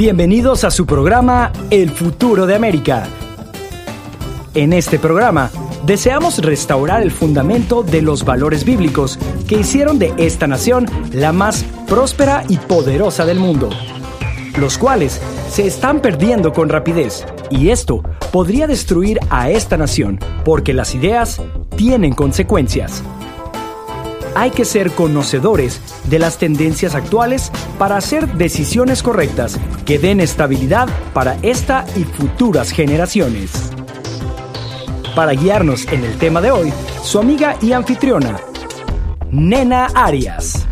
Bienvenidos a su programa El futuro de América. En este programa deseamos restaurar el fundamento de los valores bíblicos que hicieron de esta nación la más próspera y poderosa del mundo, los cuales se están perdiendo con rapidez y esto podría destruir a esta nación porque las ideas tienen consecuencias. Hay que ser conocedores de las tendencias actuales para hacer decisiones correctas que den estabilidad para esta y futuras generaciones. Para guiarnos en el tema de hoy, su amiga y anfitriona, Nena Arias.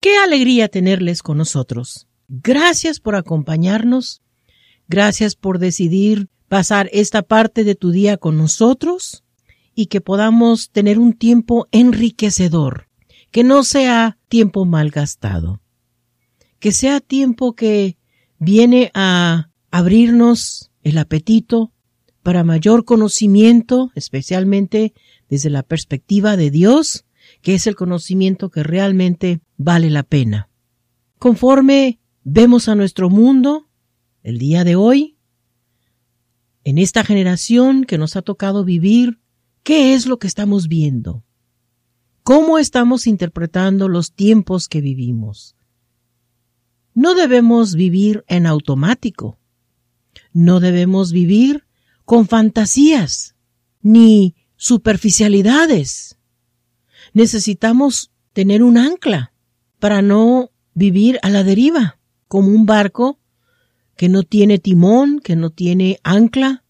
Qué alegría tenerles con nosotros. Gracias por acompañarnos. Gracias por decidir pasar esta parte de tu día con nosotros y que podamos tener un tiempo enriquecedor, que no sea tiempo mal gastado, que sea tiempo que viene a abrirnos el apetito para mayor conocimiento, especialmente desde la perspectiva de Dios, que es el conocimiento que realmente vale la pena. Conforme vemos a nuestro mundo, el día de hoy, en esta generación que nos ha tocado vivir, ¿qué es lo que estamos viendo? ¿Cómo estamos interpretando los tiempos que vivimos? No debemos vivir en automático. No debemos vivir con fantasías ni superficialidades. Necesitamos tener un ancla para no vivir a la deriva, como un barco que no tiene timón, que no tiene ancla,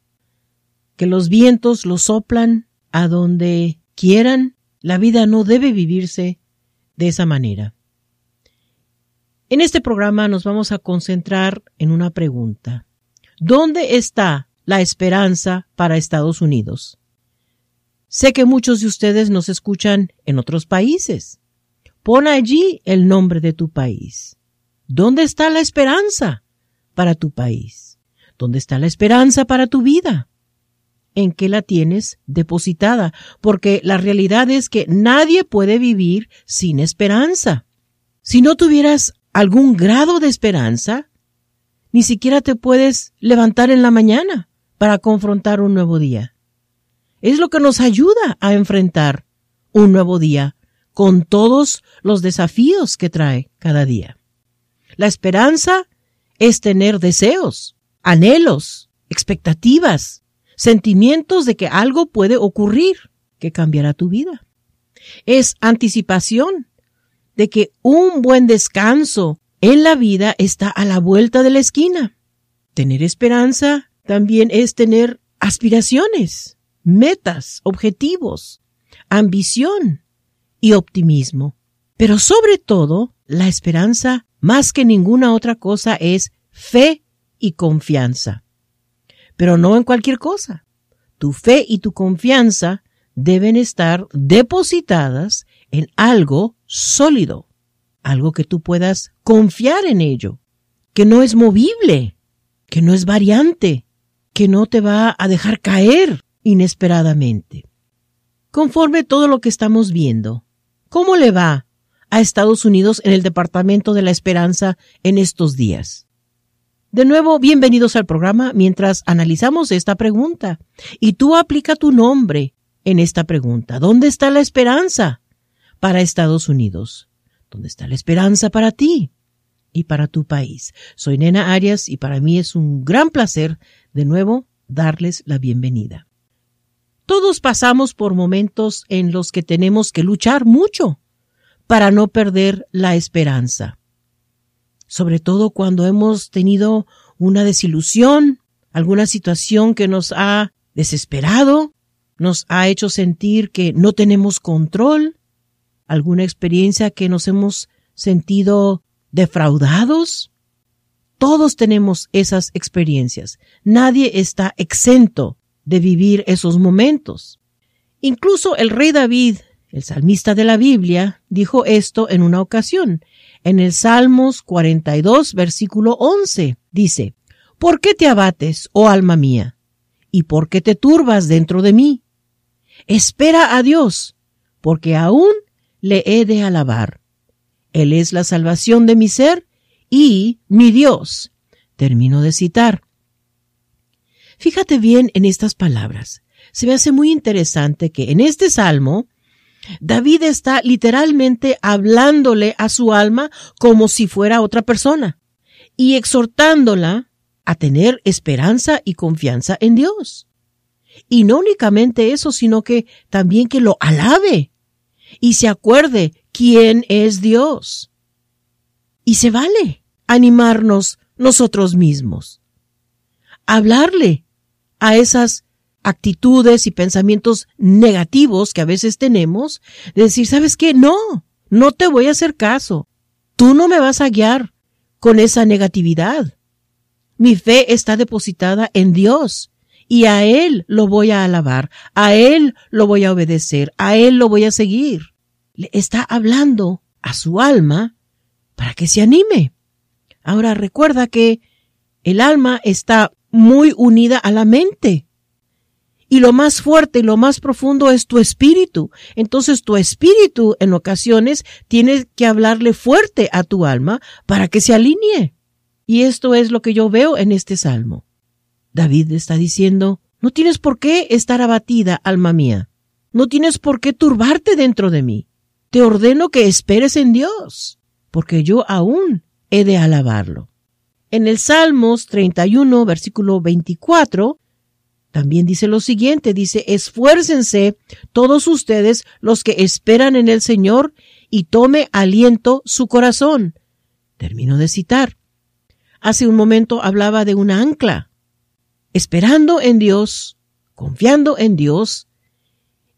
que los vientos lo soplan a donde quieran. La vida no debe vivirse de esa manera. En este programa nos vamos a concentrar en una pregunta. ¿Dónde está la esperanza para Estados Unidos? Sé que muchos de ustedes nos escuchan en otros países. Pon allí el nombre de tu país. ¿Dónde está la esperanza? para tu país? ¿Dónde está la esperanza para tu vida? ¿En qué la tienes depositada? Porque la realidad es que nadie puede vivir sin esperanza. Si no tuvieras algún grado de esperanza, ni siquiera te puedes levantar en la mañana para confrontar un nuevo día. Es lo que nos ayuda a enfrentar un nuevo día con todos los desafíos que trae cada día. La esperanza es tener deseos, anhelos, expectativas, sentimientos de que algo puede ocurrir que cambiará tu vida. Es anticipación de que un buen descanso en la vida está a la vuelta de la esquina. Tener esperanza también es tener aspiraciones, metas, objetivos, ambición y optimismo. Pero sobre todo, la esperanza más que ninguna otra cosa es fe y confianza. Pero no en cualquier cosa. Tu fe y tu confianza deben estar depositadas en algo sólido, algo que tú puedas confiar en ello, que no es movible, que no es variante, que no te va a dejar caer inesperadamente. Conforme todo lo que estamos viendo, ¿cómo le va a Estados Unidos en el Departamento de la Esperanza en estos días. De nuevo, bienvenidos al programa mientras analizamos esta pregunta. Y tú aplica tu nombre en esta pregunta. ¿Dónde está la esperanza para Estados Unidos? ¿Dónde está la esperanza para ti y para tu país? Soy Nena Arias y para mí es un gran placer de nuevo darles la bienvenida. Todos pasamos por momentos en los que tenemos que luchar mucho para no perder la esperanza. Sobre todo cuando hemos tenido una desilusión, alguna situación que nos ha desesperado, nos ha hecho sentir que no tenemos control, alguna experiencia que nos hemos sentido defraudados. Todos tenemos esas experiencias. Nadie está exento de vivir esos momentos. Incluso el rey David el salmista de la Biblia dijo esto en una ocasión. En el Salmos 42, versículo 11, dice, ¿Por qué te abates, oh alma mía? ¿Y por qué te turbas dentro de mí? Espera a Dios, porque aún le he de alabar. Él es la salvación de mi ser y mi Dios. Termino de citar. Fíjate bien en estas palabras. Se me hace muy interesante que en este salmo David está literalmente hablándole a su alma como si fuera otra persona y exhortándola a tener esperanza y confianza en Dios. Y no únicamente eso, sino que también que lo alabe y se acuerde quién es Dios. Y se vale animarnos nosotros mismos. Hablarle a esas actitudes y pensamientos negativos que a veces tenemos, de decir, ¿sabes qué? No, no te voy a hacer caso. Tú no me vas a guiar con esa negatividad. Mi fe está depositada en Dios y a Él lo voy a alabar, a Él lo voy a obedecer, a Él lo voy a seguir. Le está hablando a su alma para que se anime. Ahora recuerda que el alma está muy unida a la mente. Y lo más fuerte y lo más profundo es tu espíritu. Entonces tu espíritu en ocasiones tiene que hablarle fuerte a tu alma para que se alinee. Y esto es lo que yo veo en este salmo. David está diciendo, no tienes por qué estar abatida, alma mía. No tienes por qué turbarte dentro de mí. Te ordeno que esperes en Dios, porque yo aún he de alabarlo. En el Salmos 31, versículo 24, también dice lo siguiente, dice, esfuércense todos ustedes los que esperan en el Señor y tome aliento su corazón. Termino de citar. Hace un momento hablaba de una ancla. Esperando en Dios, confiando en Dios,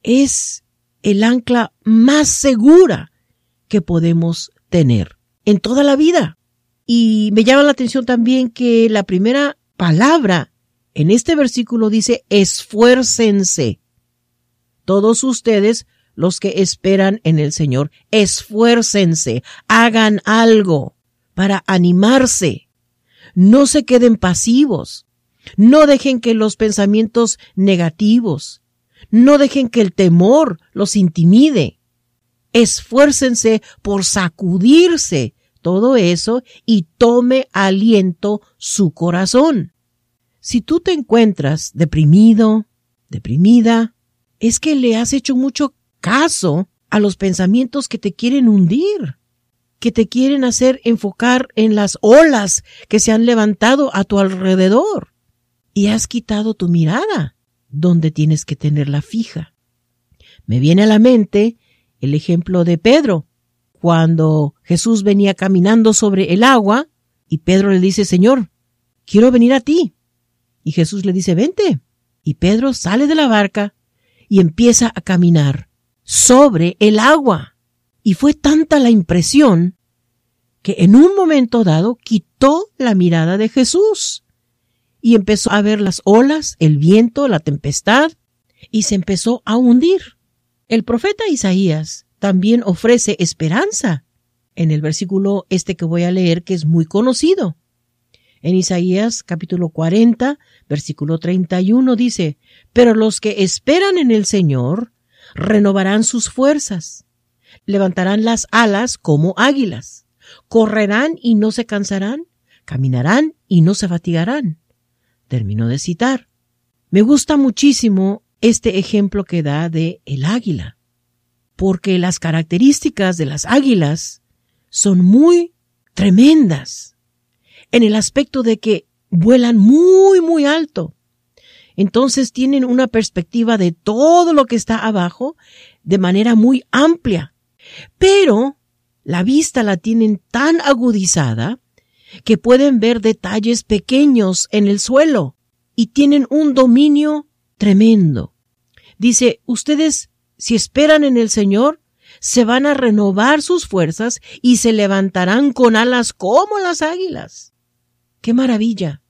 es el ancla más segura que podemos tener en toda la vida. Y me llama la atención también que la primera palabra en este versículo dice, esfuércense. Todos ustedes, los que esperan en el Señor, esfuércense, hagan algo para animarse. No se queden pasivos. No dejen que los pensamientos negativos, no dejen que el temor los intimide. Esfuércense por sacudirse todo eso y tome aliento su corazón. Si tú te encuentras deprimido, deprimida, es que le has hecho mucho caso a los pensamientos que te quieren hundir, que te quieren hacer enfocar en las olas que se han levantado a tu alrededor y has quitado tu mirada donde tienes que tenerla fija. Me viene a la mente el ejemplo de Pedro, cuando Jesús venía caminando sobre el agua y Pedro le dice, Señor, quiero venir a ti. Y Jesús le dice, vente. Y Pedro sale de la barca y empieza a caminar sobre el agua. Y fue tanta la impresión que en un momento dado quitó la mirada de Jesús y empezó a ver las olas, el viento, la tempestad, y se empezó a hundir. El profeta Isaías también ofrece esperanza en el versículo este que voy a leer, que es muy conocido. En Isaías capítulo 40, versículo 31 dice, Pero los que esperan en el Señor renovarán sus fuerzas, levantarán las alas como águilas, correrán y no se cansarán, caminarán y no se fatigarán. Termino de citar. Me gusta muchísimo este ejemplo que da de el águila, porque las características de las águilas son muy tremendas en el aspecto de que vuelan muy, muy alto. Entonces tienen una perspectiva de todo lo que está abajo de manera muy amplia. Pero la vista la tienen tan agudizada que pueden ver detalles pequeños en el suelo y tienen un dominio tremendo. Dice, ustedes, si esperan en el Señor, se van a renovar sus fuerzas y se levantarán con alas como las águilas. ¡Qué maravilla!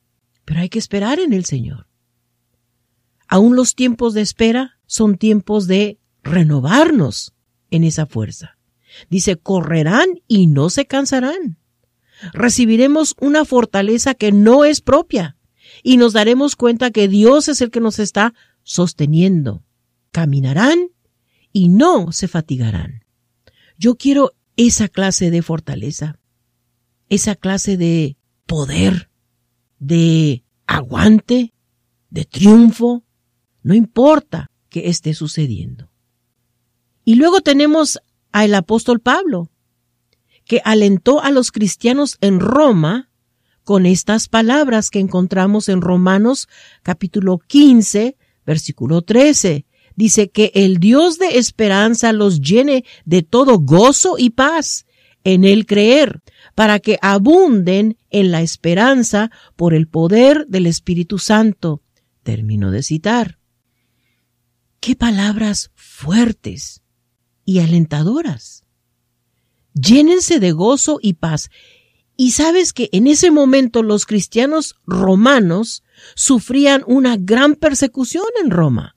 Pero hay que esperar en el Señor. Aún los tiempos de espera son tiempos de renovarnos en esa fuerza. Dice, correrán y no se cansarán. Recibiremos una fortaleza que no es propia y nos daremos cuenta que Dios es el que nos está sosteniendo. Caminarán y no se fatigarán. Yo quiero esa clase de fortaleza, esa clase de poder, de aguante, de triunfo, no importa que esté sucediendo. Y luego tenemos al apóstol Pablo, que alentó a los cristianos en Roma con estas palabras que encontramos en Romanos capítulo 15, versículo 13. Dice que el Dios de esperanza los llene de todo gozo y paz en el creer, para que abunden en la esperanza por el poder del Espíritu Santo. Termino de citar. Qué palabras fuertes y alentadoras. Llénense de gozo y paz. Y sabes que en ese momento los cristianos romanos sufrían una gran persecución en Roma.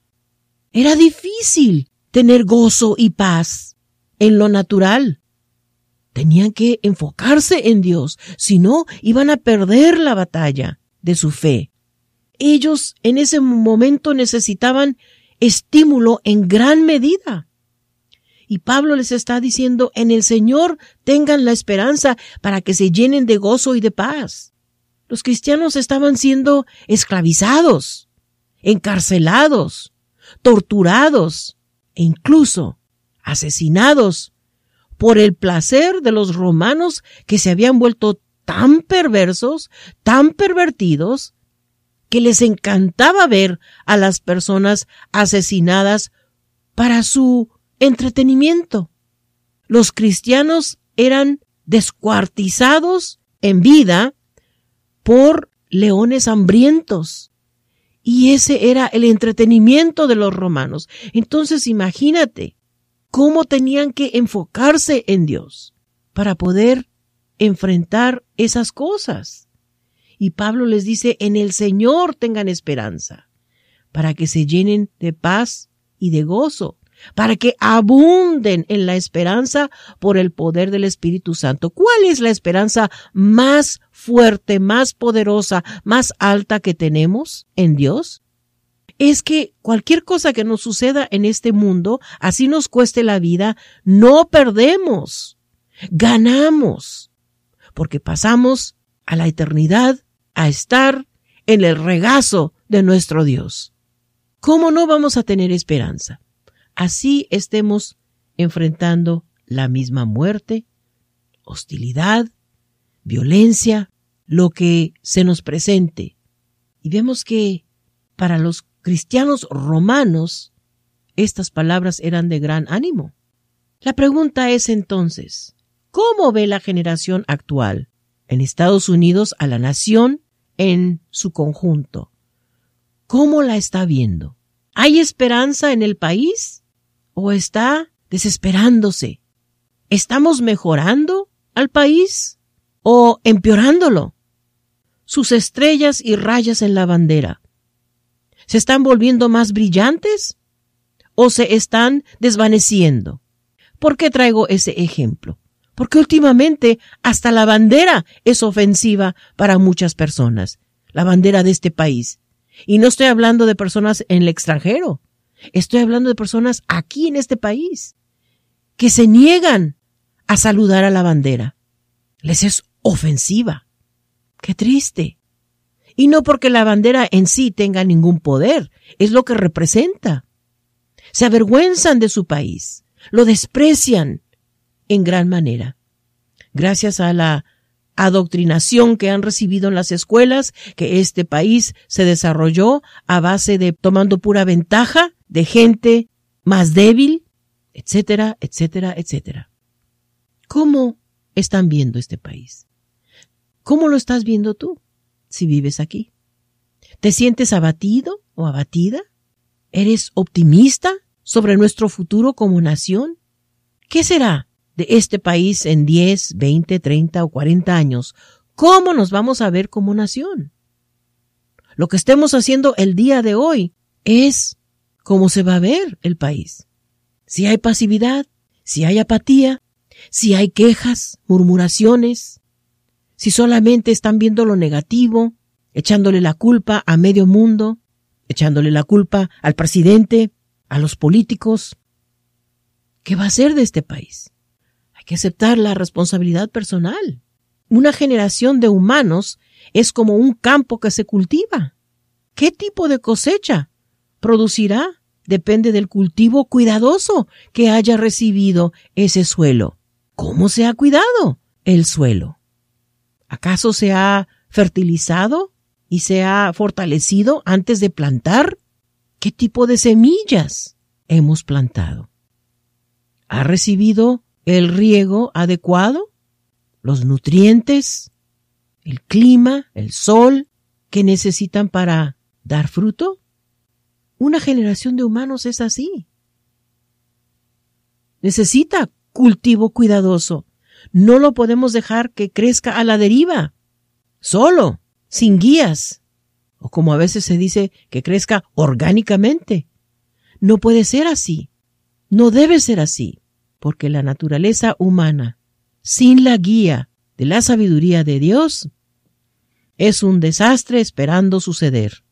Era difícil tener gozo y paz en lo natural. Tenían que enfocarse en Dios, si no, iban a perder la batalla de su fe. Ellos en ese momento necesitaban estímulo en gran medida. Y Pablo les está diciendo, en el Señor tengan la esperanza para que se llenen de gozo y de paz. Los cristianos estaban siendo esclavizados, encarcelados, torturados e incluso asesinados por el placer de los romanos que se habían vuelto tan perversos, tan pervertidos, que les encantaba ver a las personas asesinadas para su entretenimiento. Los cristianos eran descuartizados en vida por leones hambrientos. Y ese era el entretenimiento de los romanos. Entonces imagínate cómo tenían que enfocarse en Dios para poder enfrentar esas cosas. Y Pablo les dice, en el Señor tengan esperanza, para que se llenen de paz y de gozo, para que abunden en la esperanza por el poder del Espíritu Santo. ¿Cuál es la esperanza más fuerte, más poderosa, más alta que tenemos en Dios? Es que cualquier cosa que nos suceda en este mundo, así nos cueste la vida, no perdemos, ganamos, porque pasamos a la eternidad a estar en el regazo de nuestro Dios. ¿Cómo no vamos a tener esperanza? así estemos enfrentando la misma muerte, hostilidad, violencia, lo que se nos presente. Y vemos que para los cristianos romanos estas palabras eran de gran ánimo. La pregunta es entonces, ¿cómo ve la generación actual en Estados Unidos a la nación en su conjunto? ¿Cómo la está viendo? ¿Hay esperanza en el país? o está desesperándose? ¿Estamos mejorando al país o empeorándolo? Sus estrellas y rayas en la bandera se están volviendo más brillantes o se están desvaneciendo. ¿Por qué traigo ese ejemplo? Porque últimamente hasta la bandera es ofensiva para muchas personas, la bandera de este país. Y no estoy hablando de personas en el extranjero, Estoy hablando de personas aquí en este país que se niegan a saludar a la bandera. Les es ofensiva. Qué triste. Y no porque la bandera en sí tenga ningún poder, es lo que representa. Se avergüenzan de su país, lo desprecian en gran manera. Gracias a la adoctrinación que han recibido en las escuelas, que este país se desarrolló a base de tomando pura ventaja de gente más débil, etcétera, etcétera, etcétera. ¿Cómo están viendo este país? ¿Cómo lo estás viendo tú si vives aquí? ¿Te sientes abatido o abatida? ¿Eres optimista sobre nuestro futuro como nación? ¿Qué será de este país en 10, 20, 30 o 40 años? ¿Cómo nos vamos a ver como nación? Lo que estemos haciendo el día de hoy es cómo se va a ver el país. Si hay pasividad, si hay apatía, si hay quejas, murmuraciones, si solamente están viendo lo negativo, echándole la culpa a medio mundo, echándole la culpa al presidente, a los políticos. ¿Qué va a ser de este país? Hay que aceptar la responsabilidad personal. Una generación de humanos es como un campo que se cultiva. ¿Qué tipo de cosecha producirá? Depende del cultivo cuidadoso que haya recibido ese suelo. ¿Cómo se ha cuidado el suelo? ¿Acaso se ha fertilizado y se ha fortalecido antes de plantar? ¿Qué tipo de semillas hemos plantado? ¿Ha recibido el riego adecuado? ¿Los nutrientes? ¿El clima? ¿El sol? que necesitan para dar fruto? Una generación de humanos es así. Necesita cultivo cuidadoso. No lo podemos dejar que crezca a la deriva, solo, sin guías, o como a veces se dice, que crezca orgánicamente. No puede ser así. No debe ser así, porque la naturaleza humana, sin la guía de la sabiduría de Dios, es un desastre esperando suceder.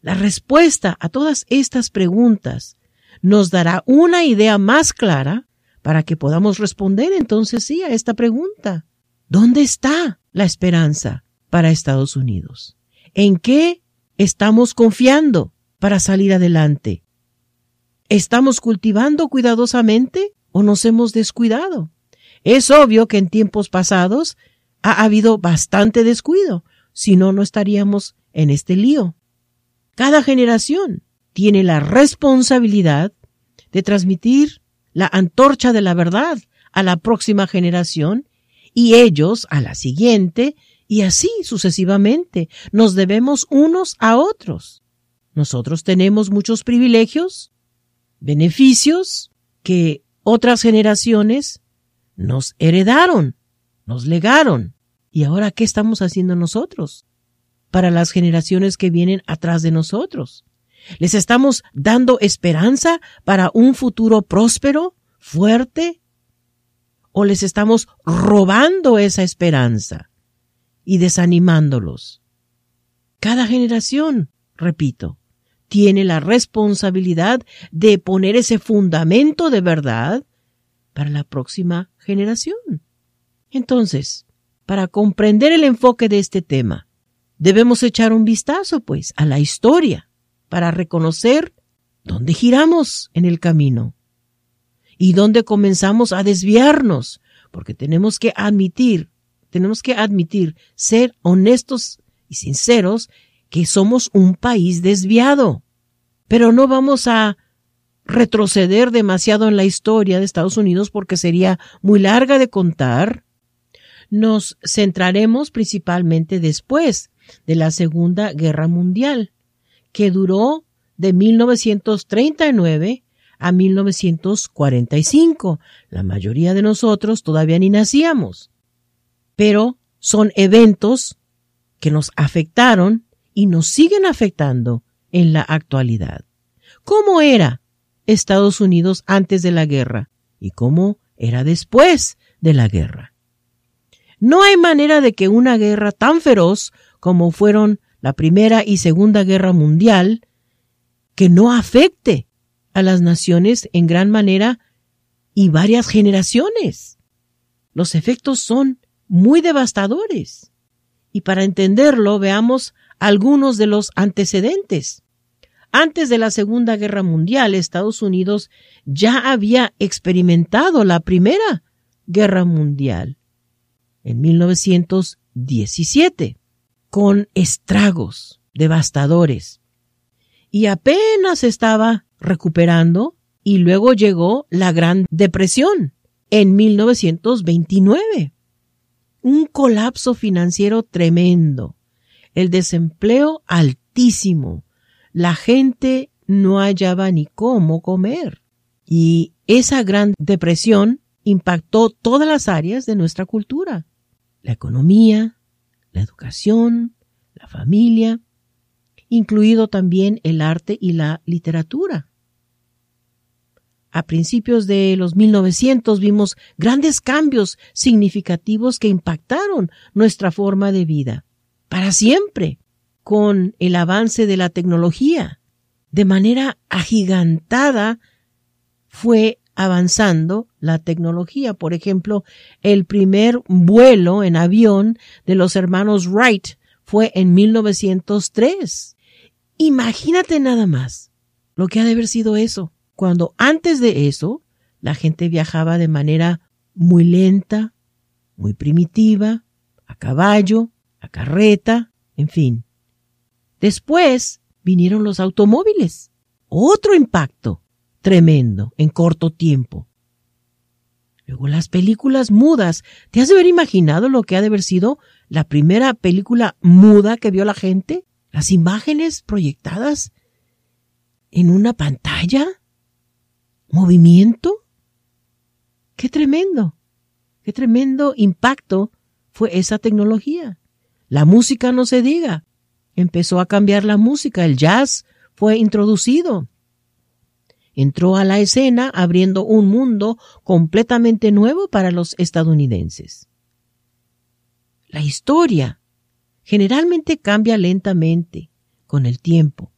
La respuesta a todas estas preguntas nos dará una idea más clara para que podamos responder entonces sí a esta pregunta. ¿Dónde está la esperanza para Estados Unidos? ¿En qué estamos confiando para salir adelante? ¿Estamos cultivando cuidadosamente o nos hemos descuidado? Es obvio que en tiempos pasados ha habido bastante descuido, si no, no estaríamos en este lío. Cada generación tiene la responsabilidad de transmitir la antorcha de la verdad a la próxima generación y ellos a la siguiente y así sucesivamente. Nos debemos unos a otros. Nosotros tenemos muchos privilegios, beneficios que otras generaciones nos heredaron, nos legaron. ¿Y ahora qué estamos haciendo nosotros para las generaciones que vienen atrás de nosotros? ¿Les estamos dando esperanza para un futuro próspero, fuerte? ¿O les estamos robando esa esperanza y desanimándolos? Cada generación, repito, tiene la responsabilidad de poner ese fundamento de verdad para la próxima generación. Entonces, para comprender el enfoque de este tema, debemos echar un vistazo, pues, a la historia para reconocer dónde giramos en el camino y dónde comenzamos a desviarnos, porque tenemos que admitir, tenemos que admitir, ser honestos y sinceros que somos un país desviado. Pero no vamos a retroceder demasiado en la historia de Estados Unidos porque sería muy larga de contar. Nos centraremos principalmente después de la Segunda Guerra Mundial que duró de 1939 a 1945. La mayoría de nosotros todavía ni nacíamos. Pero son eventos que nos afectaron y nos siguen afectando en la actualidad. ¿Cómo era Estados Unidos antes de la guerra y cómo era después de la guerra? No hay manera de que una guerra tan feroz como fueron la Primera y Segunda Guerra Mundial, que no afecte a las naciones en gran manera y varias generaciones. Los efectos son muy devastadores. Y para entenderlo, veamos algunos de los antecedentes. Antes de la Segunda Guerra Mundial, Estados Unidos ya había experimentado la Primera Guerra Mundial en 1917 con estragos devastadores. Y apenas estaba recuperando y luego llegó la Gran Depresión en 1929. Un colapso financiero tremendo, el desempleo altísimo, la gente no hallaba ni cómo comer. Y esa Gran Depresión impactó todas las áreas de nuestra cultura, la economía, la educación, la familia, incluido también el arte y la literatura. A principios de los 1900 vimos grandes cambios significativos que impactaron nuestra forma de vida, para siempre, con el avance de la tecnología. De manera agigantada fue avanzando la tecnología. Por ejemplo, el primer vuelo en avión de los hermanos Wright fue en 1903. Imagínate nada más lo que ha de haber sido eso, cuando antes de eso la gente viajaba de manera muy lenta, muy primitiva, a caballo, a carreta, en fin. Después vinieron los automóviles. Otro impacto tremendo en corto tiempo. Luego las películas mudas. ¿Te has de haber imaginado lo que ha de haber sido la primera película muda que vio la gente? Las imágenes proyectadas en una pantalla. ¿Movimiento? ¡Qué tremendo! ¡Qué tremendo impacto fue esa tecnología! La música no se diga. Empezó a cambiar la música. El jazz fue introducido entró a la escena abriendo un mundo completamente nuevo para los estadounidenses. La historia generalmente cambia lentamente con el tiempo.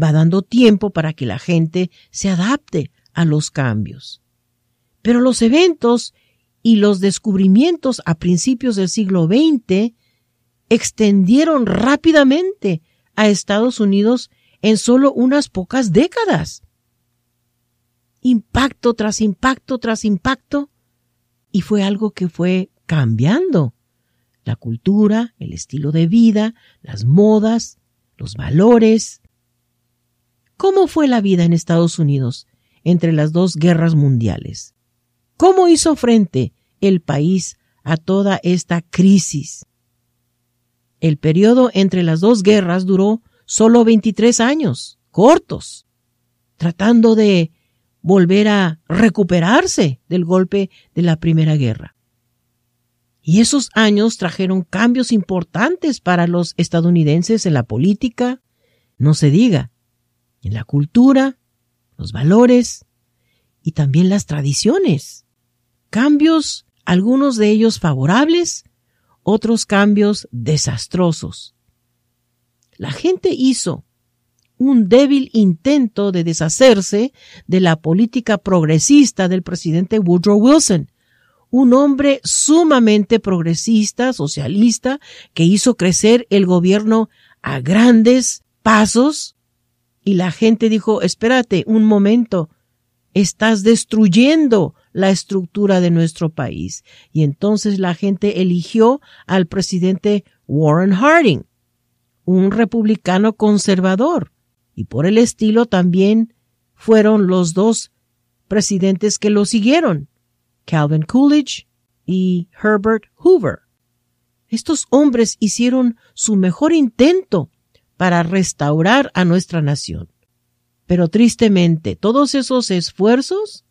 Va dando tiempo para que la gente se adapte a los cambios. Pero los eventos y los descubrimientos a principios del siglo XX extendieron rápidamente a Estados Unidos en solo unas pocas décadas impacto tras impacto tras impacto, y fue algo que fue cambiando. La cultura, el estilo de vida, las modas, los valores. ¿Cómo fue la vida en Estados Unidos entre las dos guerras mundiales? ¿Cómo hizo frente el país a toda esta crisis? El periodo entre las dos guerras duró solo 23 años, cortos, tratando de volver a recuperarse del golpe de la Primera Guerra. Y esos años trajeron cambios importantes para los estadounidenses en la política, no se diga, en la cultura, los valores y también las tradiciones. Cambios, algunos de ellos favorables, otros cambios desastrosos. La gente hizo un débil intento de deshacerse de la política progresista del presidente Woodrow Wilson, un hombre sumamente progresista, socialista, que hizo crecer el gobierno a grandes pasos, y la gente dijo, espérate un momento, estás destruyendo la estructura de nuestro país. Y entonces la gente eligió al presidente Warren Harding, un republicano conservador, y por el estilo también fueron los dos presidentes que lo siguieron, Calvin Coolidge y Herbert Hoover. Estos hombres hicieron su mejor intento para restaurar a nuestra nación. Pero tristemente, todos esos esfuerzos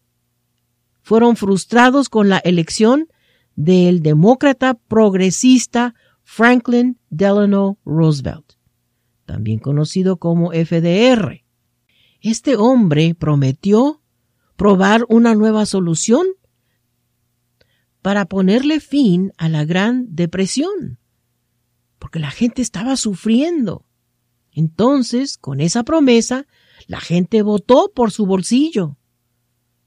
fueron frustrados con la elección del demócrata progresista Franklin Delano Roosevelt también conocido como FDR. Este hombre prometió probar una nueva solución para ponerle fin a la Gran Depresión, porque la gente estaba sufriendo. Entonces, con esa promesa, la gente votó por su bolsillo,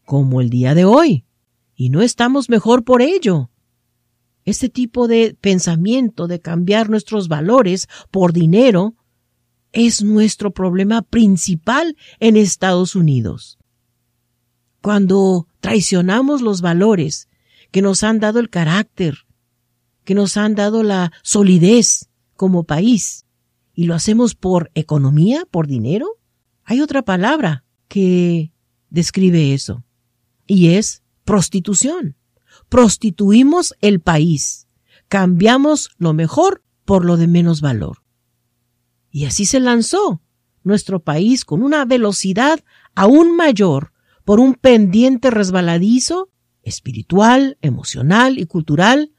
como el día de hoy, y no estamos mejor por ello. Este tipo de pensamiento de cambiar nuestros valores por dinero es nuestro problema principal en Estados Unidos. Cuando traicionamos los valores que nos han dado el carácter, que nos han dado la solidez como país, y lo hacemos por economía, por dinero, hay otra palabra que describe eso, y es prostitución. Prostituimos el país, cambiamos lo mejor por lo de menos valor. Y así se lanzó nuestro país con una velocidad aún mayor por un pendiente resbaladizo espiritual, emocional y cultural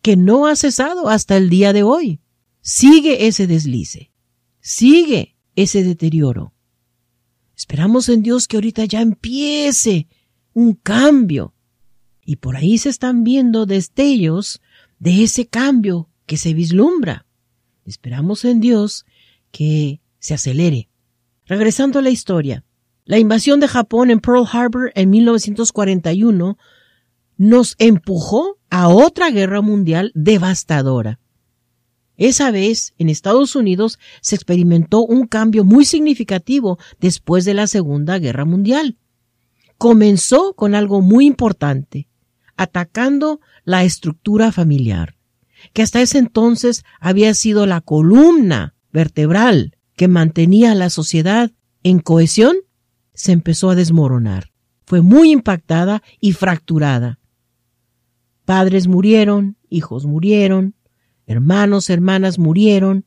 que no ha cesado hasta el día de hoy. Sigue ese deslice, sigue ese deterioro. Esperamos en Dios que ahorita ya empiece un cambio. Y por ahí se están viendo destellos de ese cambio que se vislumbra. Esperamos en Dios que se acelere. Regresando a la historia, La invasión de Japón en Pearl Harbor en 1941 nos empujó a otra guerra mundial devastadora. Esa vez, en Estados Unidos, se experimentó un cambio muy significativo después de la Segunda Guerra Mundial. Comenzó con algo muy importante, atacando la estructura familiar, que hasta ese entonces había sido la columna vertebral que mantenía a la sociedad en cohesión se empezó a desmoronar. Fue muy impactada y fracturada. Padres murieron, hijos murieron, hermanos, hermanas murieron,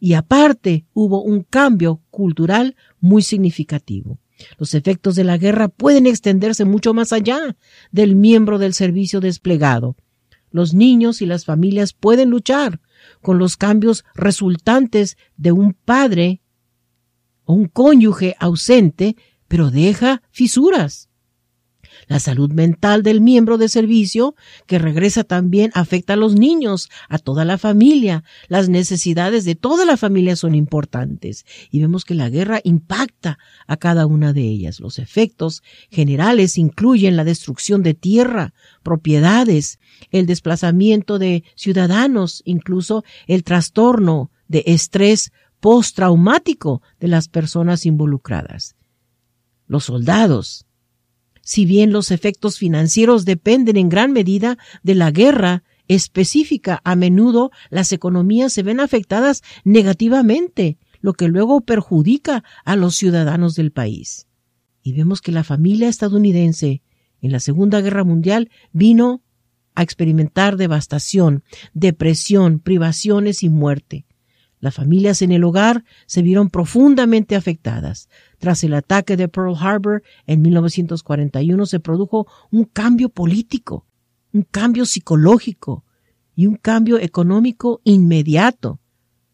y aparte hubo un cambio cultural muy significativo. Los efectos de la guerra pueden extenderse mucho más allá del miembro del servicio desplegado. Los niños y las familias pueden luchar con los cambios resultantes de un padre un cónyuge ausente, pero deja fisuras. La salud mental del miembro de servicio que regresa también afecta a los niños, a toda la familia. Las necesidades de toda la familia son importantes y vemos que la guerra impacta a cada una de ellas. Los efectos generales incluyen la destrucción de tierra, propiedades, el desplazamiento de ciudadanos, incluso el trastorno de estrés postraumático de las personas involucradas. Los soldados, si bien los efectos financieros dependen en gran medida de la guerra específica, a menudo las economías se ven afectadas negativamente, lo que luego perjudica a los ciudadanos del país. Y vemos que la familia estadounidense en la Segunda Guerra Mundial vino a experimentar devastación, depresión, privaciones y muerte. Las familias en el hogar se vieron profundamente afectadas. Tras el ataque de Pearl Harbor en 1941 se produjo un cambio político, un cambio psicológico y un cambio económico inmediato.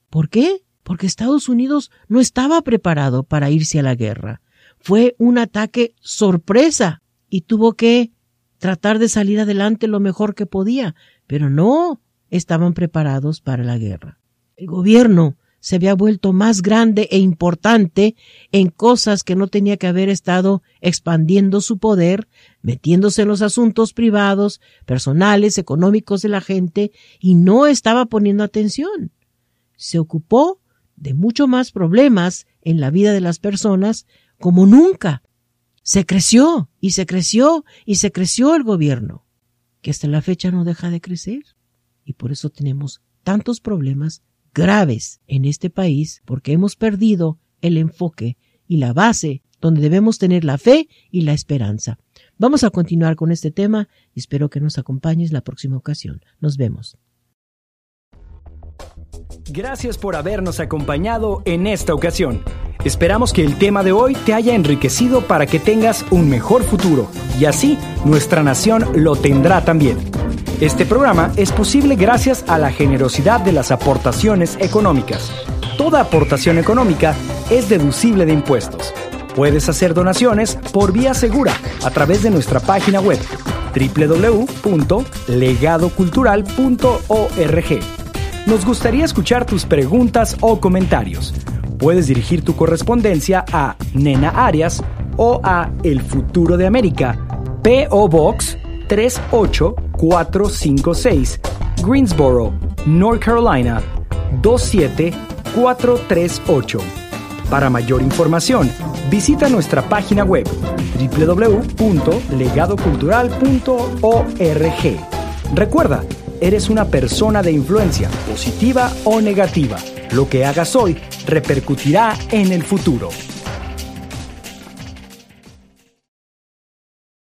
¿Por qué? Porque Estados Unidos no estaba preparado para irse a la guerra. Fue un ataque sorpresa y tuvo que tratar de salir adelante lo mejor que podía, pero no estaban preparados para la guerra. El gobierno se había vuelto más grande e importante en cosas que no tenía que haber estado expandiendo su poder, metiéndose en los asuntos privados, personales, económicos de la gente, y no estaba poniendo atención. Se ocupó de mucho más problemas en la vida de las personas como nunca. Se creció y se creció y se creció el gobierno, que hasta la fecha no deja de crecer. Y por eso tenemos tantos problemas graves en este país porque hemos perdido el enfoque y la base donde debemos tener la fe y la esperanza. Vamos a continuar con este tema y espero que nos acompañes la próxima ocasión. Nos vemos. Gracias por habernos acompañado en esta ocasión. Esperamos que el tema de hoy te haya enriquecido para que tengas un mejor futuro y así nuestra nación lo tendrá también. Este programa es posible gracias a la generosidad de las aportaciones económicas. Toda aportación económica es deducible de impuestos. Puedes hacer donaciones por vía segura a través de nuestra página web www.legadocultural.org. Nos gustaría escuchar tus preguntas o comentarios. Puedes dirigir tu correspondencia a Nena Arias o a El Futuro de América, PO Box 38456, Greensboro, North Carolina 27438. Para mayor información, visita nuestra página web www.legadocultural.org. Recuerda, eres una persona de influencia, positiva o negativa. Lo que hagas hoy repercutirá en el futuro.